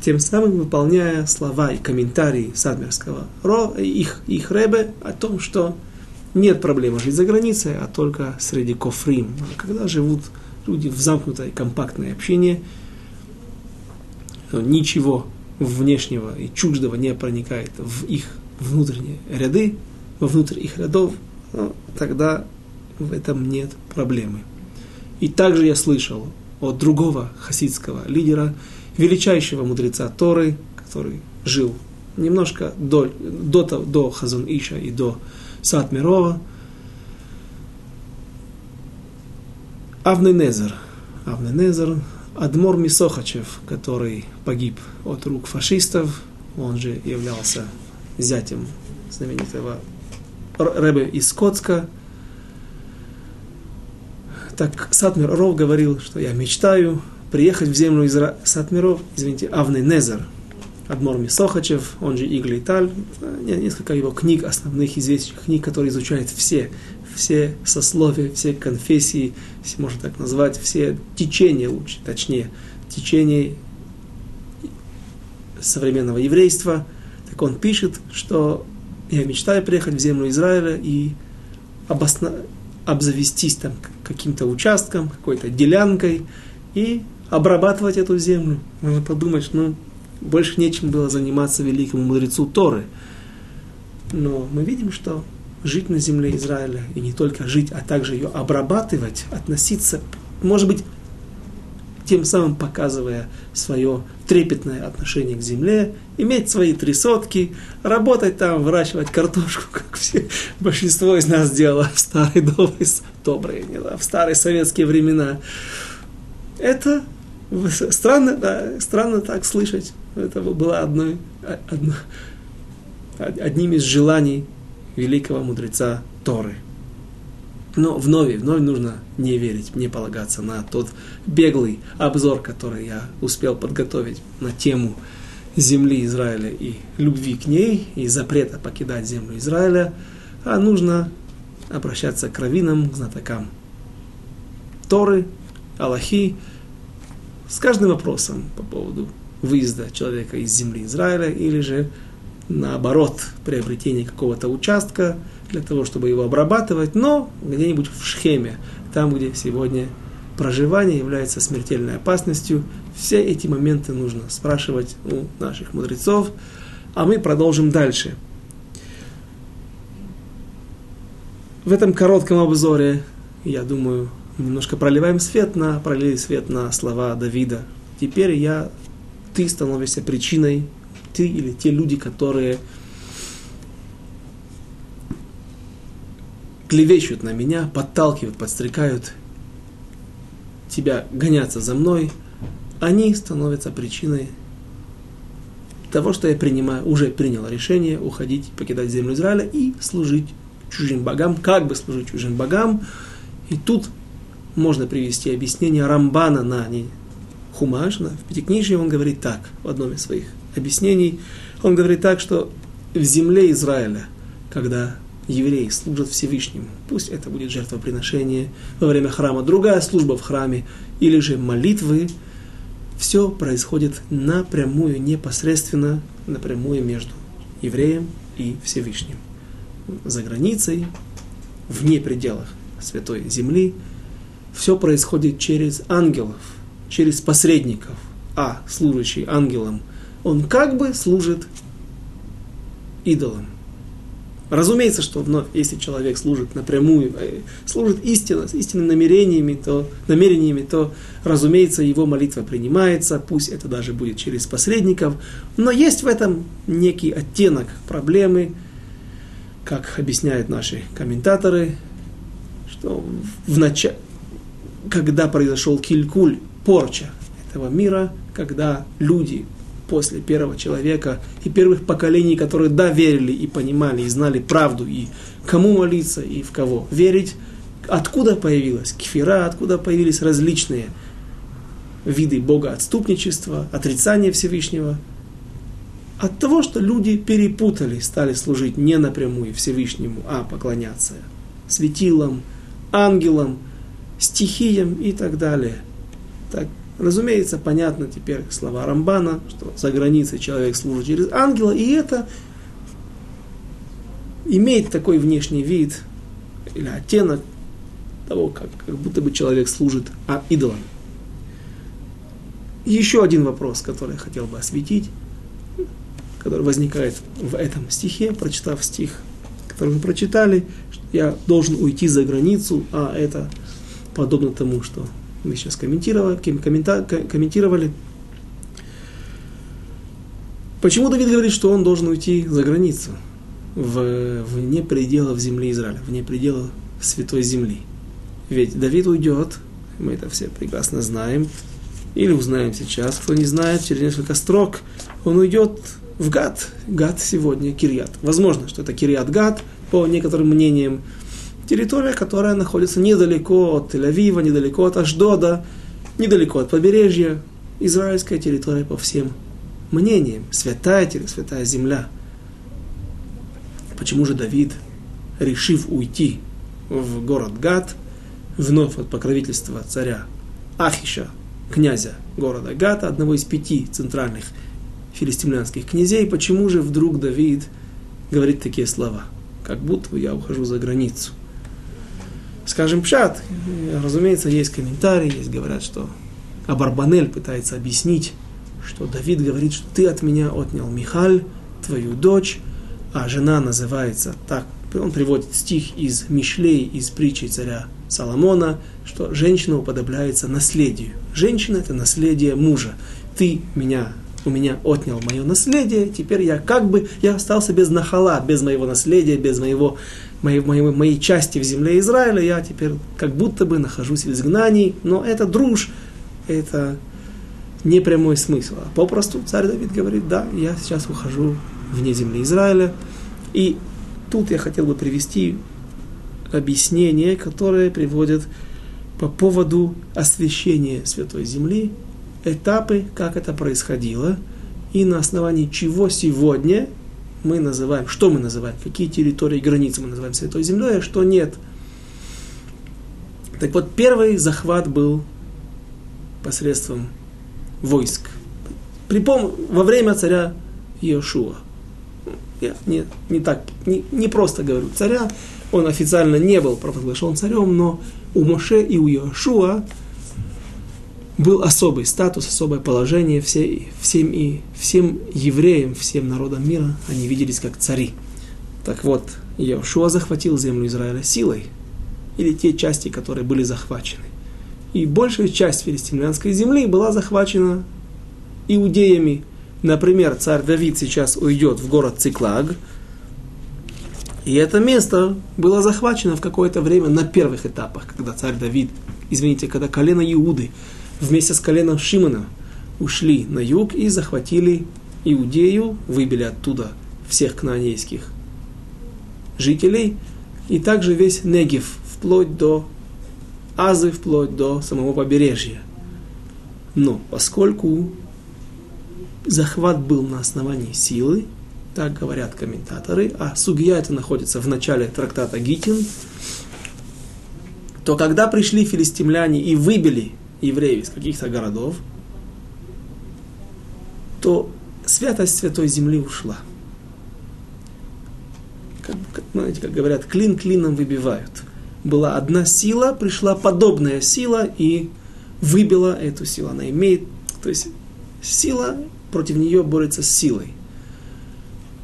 тем самым выполняя слова и комментарии Садмерского Ро, их, их Ребе о том, что нет проблемы жить за границей, а только среди кофрим. Когда живут люди в замкнутой, компактной общине, ничего внешнего и чуждого не проникает в их внутренние ряды, вовнутрь их рядов, ну, тогда в этом нет проблемы. И также я слышал от другого хасидского лидера, величайшего мудреца Торы, который жил немножко до, до, до Хазон Иша и до Сад Мирова, Авненезер. Авненезер, Адмор Мисохачев, который погиб от рук фашистов, он же являлся зятем знаменитого Рэбе из Скотска. Так Сатмир Ров говорил, что я мечтаю приехать в землю Изра... Сатмиров, извините, Авны Незер, Адмор Мисохачев, он же Игли Таль, несколько его книг, основных известных книг, которые изучают все, все сословия, все конфессии, если можно так назвать, все течения лучше, точнее, течения современного еврейства. Так он пишет, что я мечтаю приехать в землю Израиля и обосна... обзавестись там каким-то участком, какой-то делянкой и обрабатывать эту землю. Можно подумать, ну, больше нечем было заниматься великому мудрецу Торы. Но мы видим, что жить на земле Израиля, и не только жить, а также ее обрабатывать, относиться, может быть, тем самым показывая свое трепетное отношение к земле, иметь свои три сотки, работать там, выращивать картошку, как все, большинство из нас делало в старые добрые, добрые не, да, в старые советские времена. Это странно, да, странно так слышать. Это было одной, одно, одним из желаний великого мудреца Торы. Но вновь, вновь нужно не верить, не полагаться на тот беглый обзор, который я успел подготовить на тему земли Израиля и любви к ней, и запрета покидать землю Израиля, а нужно обращаться к раввинам, к знатокам Торы, Аллахи, с каждым вопросом по поводу выезда человека из земли Израиля или же наоборот приобретения какого-то участка для того, чтобы его обрабатывать, но где-нибудь в Шхеме, там, где сегодня проживание является смертельной опасностью. Все эти моменты нужно спрашивать у наших мудрецов, а мы продолжим дальше. В этом коротком обзоре, я думаю, немножко проливаем свет на, пролили свет на слова Давида. Теперь я, ты становишься причиной, ты или те люди, которые клевещут на меня, подталкивают, подстрекают тебя гоняться за мной, они становятся причиной того, что я принимаю, уже принял решение уходить, покидать землю Израиля и служить чужим богам, как бы служить чужим богам. И тут можно привести объяснение Рамбана на Хумаш, в Пятикнижье он говорит так, в одном из своих объяснений, он говорит так, что в земле Израиля, когда евреи служат Всевышнему, пусть это будет жертвоприношение во время храма, другая служба в храме, или же молитвы, все происходит напрямую, непосредственно, напрямую между евреем и Всевышним. За границей, вне пределах Святой Земли, все происходит через ангелов, через посредников, а служащий ангелом, он как бы служит идолам. Разумеется, что вновь, если человек служит напрямую, э, служит истинно, с истинными намерениями, то, намерениями, то, разумеется, его молитва принимается, пусть это даже будет через посредников, но есть в этом некий оттенок проблемы, как объясняют наши комментаторы, что в начале, когда произошел килькуль, порча этого мира, когда люди после первого человека и первых поколений, которые доверили и понимали, и знали правду, и кому молиться, и в кого верить, откуда появилась кефира, откуда появились различные виды Бога отступничества, отрицания Всевышнего. От того, что люди перепутали, стали служить не напрямую Всевышнему, а поклоняться светилам, ангелам, стихиям и так далее. Так, Разумеется, понятно теперь слова Рамбана, что за границей человек служит через ангела, и это имеет такой внешний вид или оттенок того, как, как будто бы человек служит а идолам. Еще один вопрос, который я хотел бы осветить, который возникает в этом стихе, прочитав стих, который мы прочитали, я должен уйти за границу, а это подобно тому, что мы сейчас комментировали, комментировали. Почему Давид говорит, что он должен уйти за границу, в, вне пределов земли Израиля, вне пределов святой земли? Ведь Давид уйдет, мы это все прекрасно знаем, или узнаем сейчас, кто не знает, через несколько строк, он уйдет в Гад. Гад сегодня Кирьят. Возможно, что это Кирьят Гад, по некоторым мнениям, территория, которая находится недалеко от Тель-Авива, недалеко от Аждода, недалеко от побережья. Израильская территория по всем мнениям. Святая святая земля. Почему же Давид, решив уйти в город Гад, вновь от покровительства царя Ахиша, князя города Гата, одного из пяти центральных филистимлянских князей, почему же вдруг Давид говорит такие слова? Как будто я ухожу за границу – скажем, пшат. Разумеется, есть комментарии, есть говорят, что Абарбанель пытается объяснить, что Давид говорит, что ты от меня отнял Михаль, твою дочь, а жена называется так. Он приводит стих из Мишлей, из притчи царя Соломона, что женщина уподобляется наследию. Женщина – это наследие мужа. Ты меня, у меня отнял мое наследие, теперь я как бы, я остался без нахала, без моего наследия, без моего моей, моей, моей части в земле Израиля, я теперь как будто бы нахожусь в изгнании, но это друж, это не прямой смысл. А попросту царь Давид говорит, да, я сейчас ухожу вне земли Израиля. И тут я хотел бы привести объяснение, которое приводит по поводу освящения Святой Земли, этапы, как это происходило, и на основании чего сегодня мы называем, что мы называем, какие территории, границы мы называем Святой Землей, а что нет. Так вот, первый захват был посредством войск. При пом... Во время царя Иошуа. Я не, не так, не, не просто говорю царя, он официально не был провозглашен царем, но у Моше и у Иошуа был особый статус, особое положение, все, всем, и, всем евреям, всем народам мира, они виделись как цари. Так вот, Иошуа захватил землю Израиля силой, или те части, которые были захвачены. И большая часть филистимлянской земли была захвачена иудеями. Например, царь Давид сейчас уйдет в город Циклаг, и это место было захвачено в какое-то время на первых этапах, когда царь Давид, извините, когда колено Иуды вместе с коленом Шимона ушли на юг и захватили Иудею, выбили оттуда всех кнаанейских жителей, и также весь Негев, вплоть до Азы, вплоть до самого побережья. Но поскольку захват был на основании силы, так говорят комментаторы, а сугия это находится в начале трактата Гитин, то когда пришли филистимляне и выбили евреев из каких-то городов, то святость Святой Земли ушла. Как, как, знаете, как говорят, клин клином выбивают. Была одна сила, пришла подобная сила и выбила эту силу. Она имеет, то есть сила против нее борется с силой.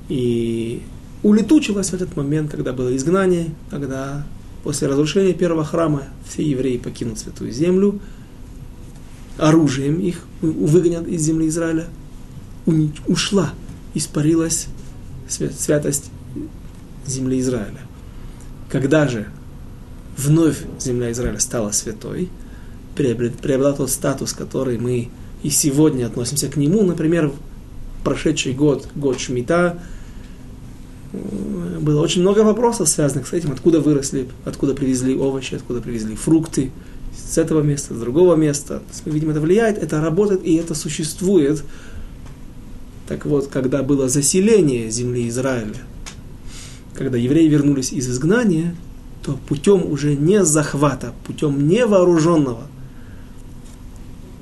И улетучилась в этот момент, когда было изгнание, когда после разрушения первого храма все евреи покинут Святую Землю, оружием их выгонят из земли Израиля, ушла, испарилась святость земли Израиля. Когда же вновь земля Израиля стала святой, приобрела тот статус, который мы и сегодня относимся к нему, например, прошедший год, год Шмита, было очень много вопросов, связанных с этим, откуда выросли, откуда привезли овощи, откуда привезли фрукты, с этого места, с другого места. То есть мы видим, это влияет, это работает и это существует. Так вот, когда было заселение земли Израиля, когда евреи вернулись из изгнания, то путем уже не захвата, путем невооруженного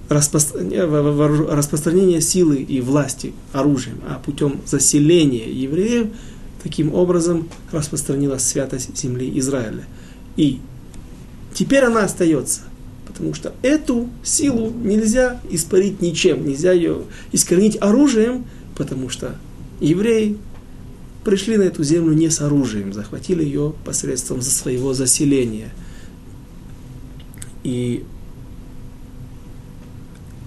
распространения силы и власти оружием, а путем заселения евреев – таким образом распространилась святость земли Израиля. И теперь она остается, потому что эту силу нельзя испарить ничем, нельзя ее искоренить оружием, потому что евреи пришли на эту землю не с оружием, захватили ее посредством своего заселения. И,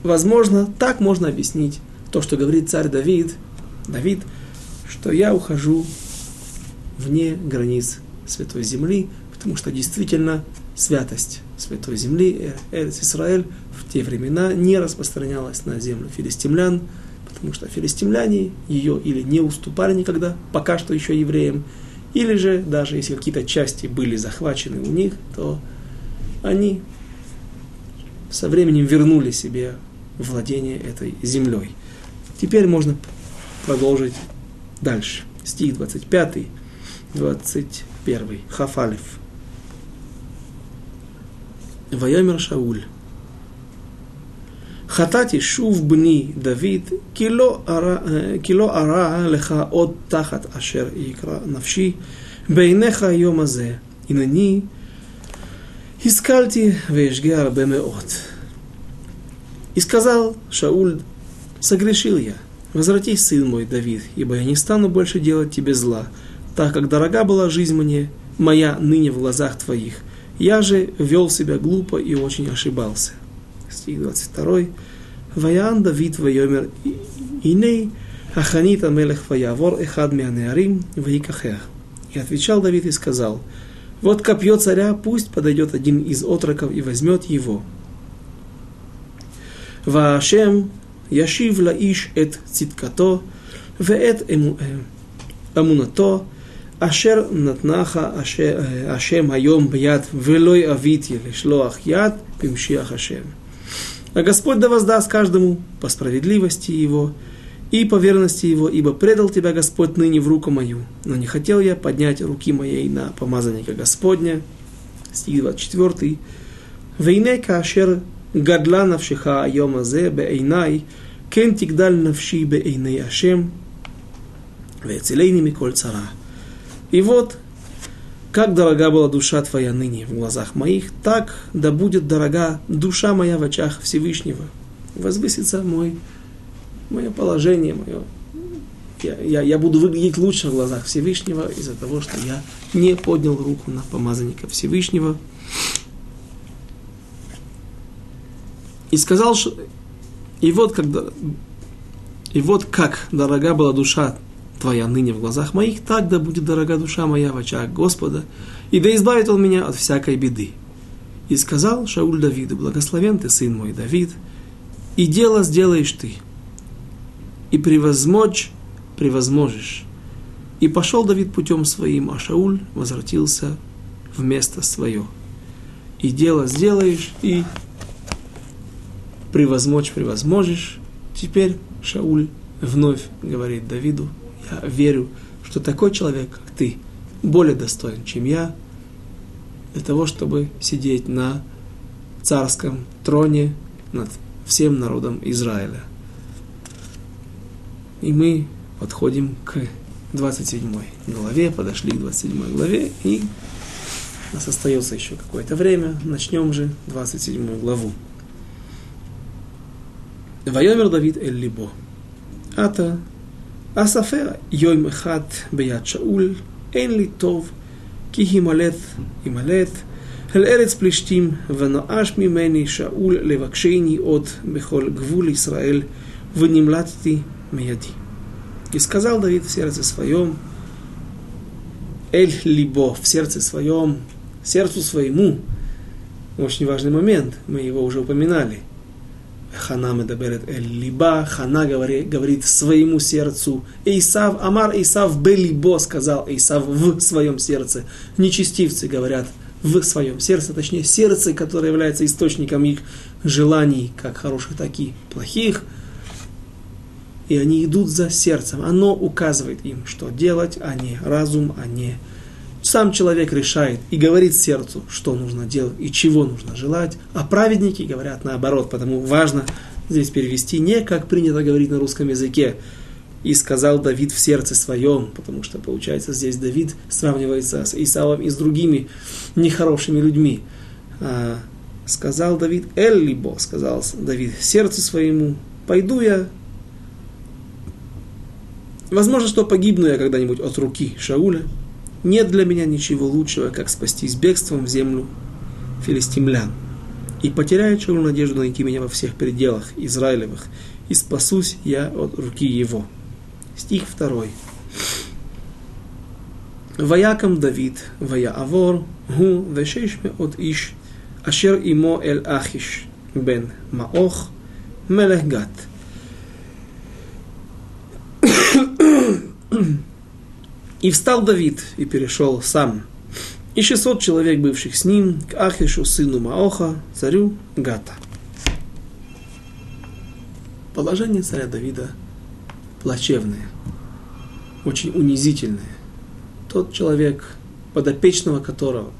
возможно, так можно объяснить то, что говорит царь Давид, Давид, что я ухожу вне границ Святой Земли, потому что действительно святость Святой Земли, э, Эрец Израиль, в те времена не распространялась на землю филистимлян, потому что филистимляне ее или не уступали никогда, пока что еще евреям, или же даже если какие-то части были захвачены у них, то они со временем вернули себе владение этой землей. Теперь можно продолжить дальше. Стих 25. 21. Хафалев. ויאמר שאול, חטאתי שוב בני דוד, כי לא, ארע, כי לא ארע לך עוד תחת אשר יקרא נפשי בעיניך היום הזה. הנני השכלתי ואשגה הרבה מאוד. И сказал Шауль, согрешил я, возвратись, сын мой, Давид, ибо я не стану больше делать тебе зла, так как дорога была жизнь мне, моя ныне в глазах твоих. я же вел себя глупо и очень ошибался. Стих 22. Ваян Давид вайомер иней Аханита Мелех Ваявор Эхад Мианеарим Ваикахех. И отвечал Давид и сказал, вот копье царя, пусть подойдет один из отроков и возьмет его. Вашем яшив лаиш эт циткато, веэт эмунато, Ашер натнаха Ашем айом бьят велой авити лишлоах яд пимшиах Ашем. А Господь да воздаст каждому по справедливости его и по верности его, ибо предал тебя Господь ныне в руку мою. Но не хотел я поднять руки моей на помазанника Господня. Стих 24. Вейнека Ашер гадла навшиха айом азе беэйнай, кен тигдаль навши беэйней Ашем, вецелейни миколь цара. И вот, как дорога была душа твоя ныне в глазах моих, так да будет дорога душа моя в очах Всевышнего. Возвысится мой, мое положение, мое, я, я, я буду выглядеть лучше в глазах Всевышнего из-за того, что я не поднял руку на помазанника Всевышнего. И сказал, что и вот, когда, и вот как дорога была душа Твоя ныне в глазах моих, так да будет дорога душа моя в очах Господа, и да избавит Он меня от всякой беды. И сказал Шауль Давиду, благословен ты, сын мой Давид, и дело сделаешь ты, и превозмочь превозможешь. И пошел Давид путем своим, а Шауль возвратился в место свое. И дело сделаешь, и превозмочь превозможешь. Теперь Шауль вновь говорит Давиду, я верю, что такой человек, как ты, более достоин, чем я, для того, чтобы сидеть на царском троне над всем народом Израиля. И мы подходим к 27 главе, подошли к 27 главе, и у нас остается еще какое-то время. Начнем же 27 главу. Вайомер Давид Эль Либо. Ата אספר יום אחד ביד שאול, אין לי טוב, כי הימלט, הימלט, אל ארץ פלישתים, ונואש ממני שאול לבקשני עוד בכל גבול ישראל, ונמלטתי מידי. И сказал Давид в сердце своем, Эль Либо, в сердце своем, сердцу своему, очень важный момент, мы его уже упоминали. Хана медаберет Эль Либа, Хана говорит, говорит своему сердцу. Исав, Амар Исав Белибо, сказал Исав в своем сердце. Нечестивцы говорят в своем сердце, точнее сердце, которое является источником их желаний, как хороших, так и плохих – и они идут за сердцем. Оно указывает им, что делать, а не разум, а не... Сам человек решает и говорит сердцу, что нужно делать и чего нужно желать, а праведники говорят наоборот, потому важно здесь перевести не как принято говорить на русском языке, и сказал Давид в сердце своем, потому что, получается, здесь Давид сравнивается с Исавом и с другими нехорошими людьми. А, сказал Давид Эллибо, сказал Давид сердцу своему, пойду я Возможно, что погибну я когда-нибудь от руки Шауля. Нет для меня ничего лучшего, как спастись бегством в землю филистимлян. И потеряет Шауль надежду найти меня во всех пределах Израилевых, и спасусь я от руки его. Стих второй. Ваякам Давид, вая Авор, гу вешешме от иш, ашер имо эль ахиш, бен маох, мелех гат. И встал Давид и перешел сам. И 600 человек, бывших с ним, к Ахишу, сыну Маоха, царю Гата. Положение царя Давида плачевное, очень унизительное. Тот человек, подопечного которого,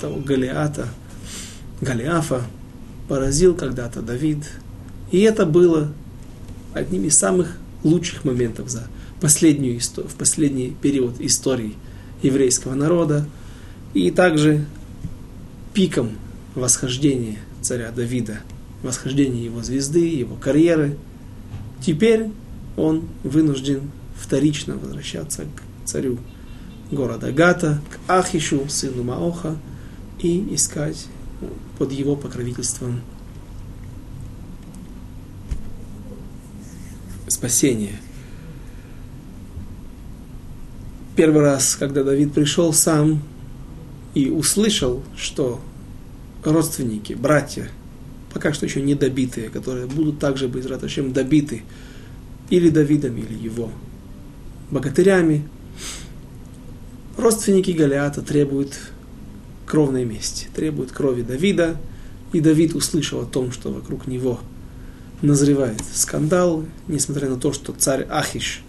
того Галиата, Галиафа, поразил когда-то Давид. И это было одним из самых лучших моментов за последнюю, в последний период истории еврейского народа и также пиком восхождения царя Давида, восхождения его звезды, его карьеры. Теперь он вынужден вторично возвращаться к царю города Гата, к Ахишу, сыну Маоха, и искать под его покровительством спасение. Первый раз, когда Давид пришел сам и услышал, что родственники, братья, пока что еще не добитые, которые будут также быть чем добиты или Давидом, или его богатырями, родственники Галиата требуют кровной мести, требуют крови Давида, и Давид услышал о том, что вокруг него – назревает скандал, несмотря на то, что царь Ахиш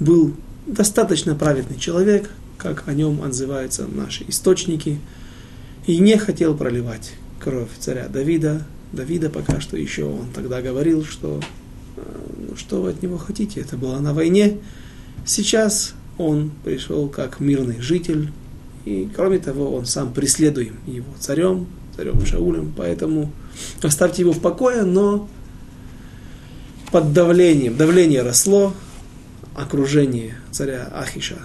был достаточно праведный человек, как о нем отзываются наши источники, и не хотел проливать кровь царя Давида. Давида пока что еще он тогда говорил, что «Э, ну, что вы от него хотите, это было на войне. Сейчас он пришел как мирный житель, и кроме того, он сам преследуем его царем, царем Шаулем, поэтому оставьте его в покое, но под давлением, давление росло, окружение царя Ахиша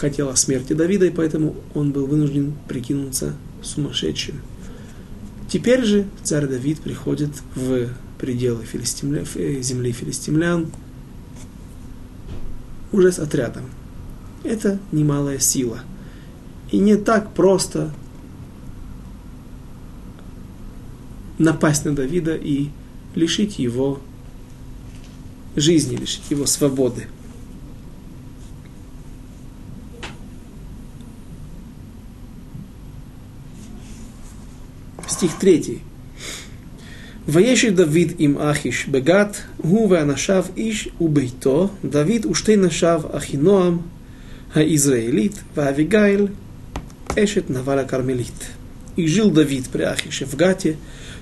хотело смерти Давида, и поэтому он был вынужден прикинуться сумасшедшим. Теперь же царь Давид приходит в пределы филистимля, э, земли филистимлян уже с отрядом. Это немалая сила. И не так просто напасть на Давида и лишить его жизни, лишить его свободы. Стих 3. וישי דוד עם אחיש בגת, הוא ואנשיו איש וביתו, דוד ושתי נשיו אחינועם היזרעאלית ואביגיל אשת נבל הכרמלית. И жил Давид при Ахише в Гате,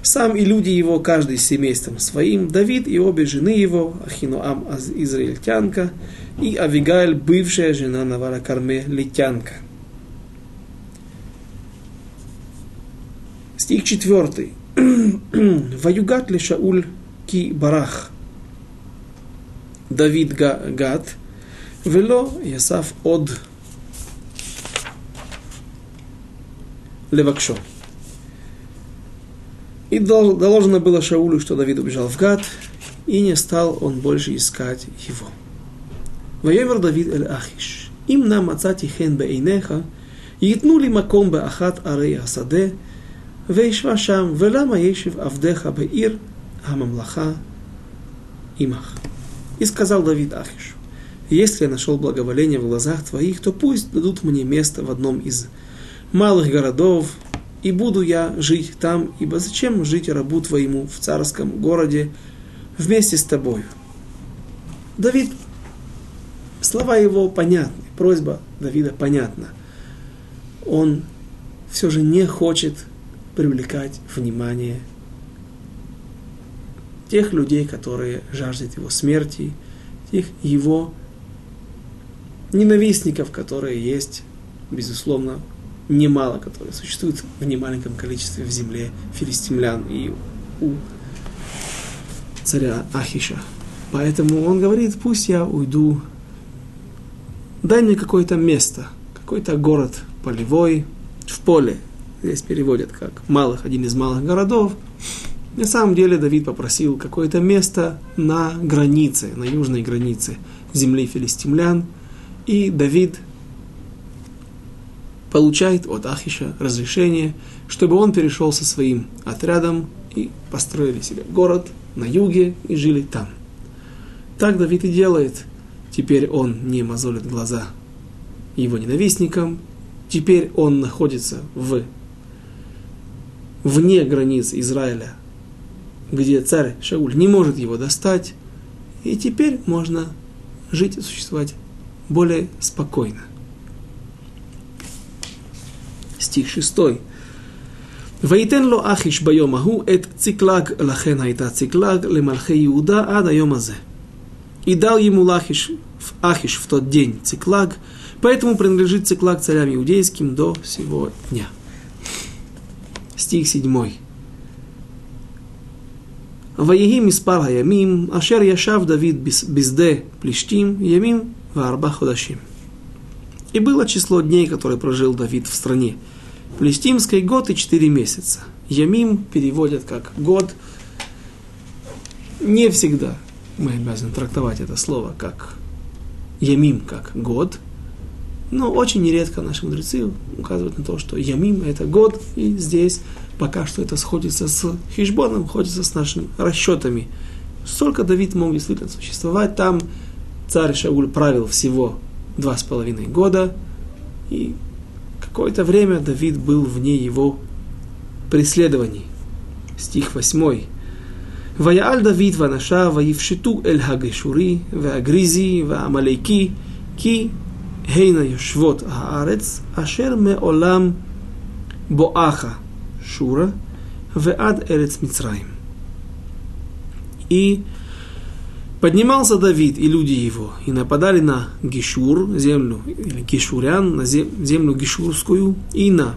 сам и люди его, каждый с семейством своим, Давид и обе жены его, Ахинуам израильтянка, и Авигаиль, бывшая жена Наваля Кармелитянка. Стих четвертый. Ваюгат ли Шауль ки барах. Давид гад, вело Ясав од левакшо. И доложено было Шаулю, что Давид убежал в Гад, и не стал он больше искать его. ויאמר דוד אל אחיש, אם נא מצאתי חן בעיניך, ייתנו לי מקום באחת ערי השדה, וישבה שם, ולמה ישב עבדיך בעיר הממלכה עמך. И сказал Давид Ахишу, если я нашел благоволение в глазах твоих, то пусть дадут мне место в одном из малых городов, и буду я жить там, ибо зачем жить рабу твоему в царском городе вместе с тобою? Давид, слова его понятны, просьба Давида понятна. Он все же не хочет привлекать внимание тех людей, которые жаждут его смерти, тех его ненавистников, которые есть, безусловно, немало, которые существуют в немаленьком количестве в земле филистимлян и у царя Ахиша. Поэтому он говорит, пусть я уйду, дай мне какое-то место, какой-то город полевой, в поле. Здесь переводят как малых, один из малых городов. На самом деле Давид попросил какое-то место на границе, на южной границе земли филистимлян. И Давид получает от Ахиша разрешение, чтобы он перешел со своим отрядом и построили себе город на юге и жили там. Так Давид и делает. Теперь он не мозолит глаза его ненавистникам, теперь он находится в вне границ Израиля, где царь Шауль не может его достать, и теперь можно жить и существовать более спокойно стих 6. ויתן לו אחיש ביום ההוא את ציקלג, לכן הייתה ציקלג למלכי יהודה עד היום הזה. И дал ему Лахиш, Ахиш в тот день Циклаг, поэтому принадлежит Циклаг царям иудейским до сего дня. Стих 7. ויהי מספר הימים אשר ישב דוד בשדה פלישתים ימים וארבע חודשים. И было число дней, которые прожил Давид в стране Палестимской год и четыре месяца. Ямим переводят как год. Не всегда мы обязаны трактовать это слово как ямим, как год. Но очень нередко наши мудрецы указывают на то, что ямим – это год, и здесь пока что это сходится с хижбоном, сходится с нашими расчетами. Столько Давид мог действительно существовать. Там царь Шауль правил всего два с половиной года, и какое-то время Давид был вне его преследований. Стих 8. ויעל דוד ואנשיו ויפשטו אל הגשורי והגריזי והעמלקי כי הנה יושבות הארץ אשר מעולם בואכה שורה ועד ארץ מצרים. И Поднимался Давид и люди его, и нападали на Гишур, землю, или Гишурян, на землю Гишурскую, и на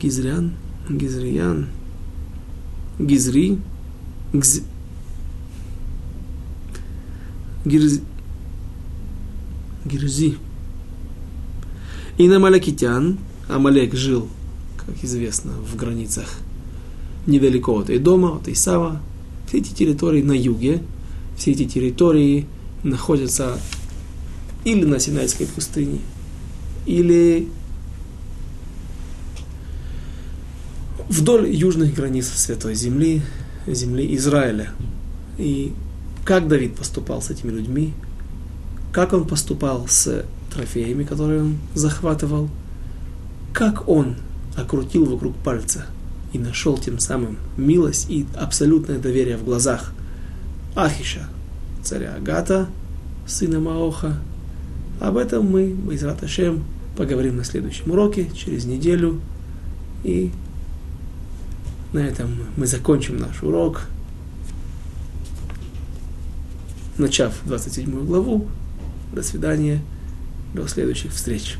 Гизрян, Гизриян, Гизри, Гз... Гирзи, Гирзи. И на Малакитян, Амалек жил, как известно, в границах недалеко от Идома, от Исава, все эти территории на юге, все эти территории находятся или на Синайской пустыне, или вдоль южных границ Святой Земли, земли Израиля. И как Давид поступал с этими людьми, как он поступал с трофеями, которые он захватывал, как он окрутил вокруг пальца и нашел тем самым милость и абсолютное доверие в глазах Ахиша, царя Агата, сына Маоха. Об этом мы, Байзрат Ашем, поговорим на следующем уроке, через неделю. И на этом мы закончим наш урок, начав 27 главу. До свидания, до следующих встреч.